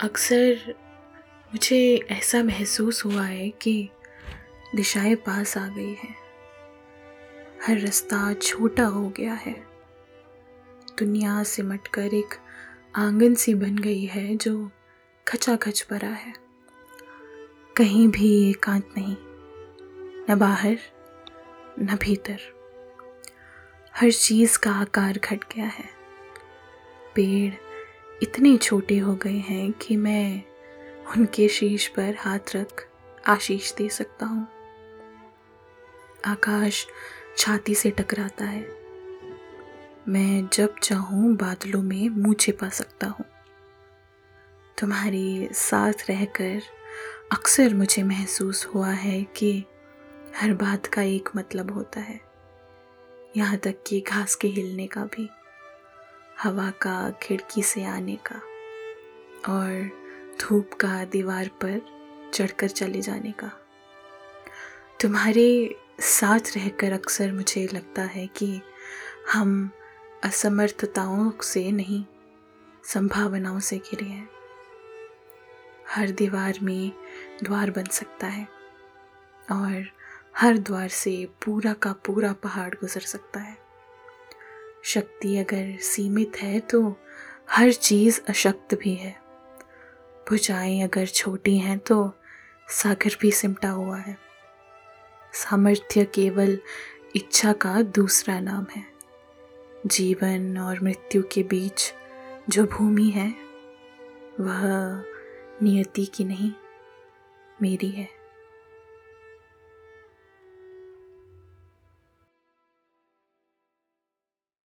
अक्सर मुझे ऐसा महसूस हुआ है कि दिशाएँ पास आ गई हैं। हर रास्ता छोटा हो गया है। दुनिया सिमट कर एक आँगन सी बन गई है जो खचाखच भरा है। कहीं भी एकांत नहीं, न बाहर, न भीतर। हर चीज़ का आकार घट गया है। पेड़ इतने छोटे हो गए हैं कि मैं उनके शीश पर हाथ रख आशीष दे सकता हूँ। आकाश छाती से टकराता है। मैं जब चाहूँ बादलों में मुँह छिपा सकता हूँ। तुम्हारे साथ रहकर अक्सर मुझे महसूस हुआ है कि हर बात का एक मतलब होता है। यहाँ तक कि घास के हिलने का भी। हवा का, खिड़की से आने का और धूप का दीवार पर चढ़कर चले जाने का। तुम्हारे साथ रहकर अक्सर मुझे लगता है कि हम असमर्थताओं से नहीं, संभावनाओं से घिरे हैं। हर दीवार में द्वार बन सकता है और हर द्वार से पूरा का पूरा पहाड़ गुजर सकता है। शक्ति अगर सीमित है तो हर चीज़ अशक्त भी है। भुजाएँ अगर छोटी हैं तो सागर भी सिमटा हुआ है। सामर्थ्य केवल इच्छा का दूसरा नाम है। जीवन और मृत्यु के बीच जो भूमि है, वह नियति की नहीं, मेरी है।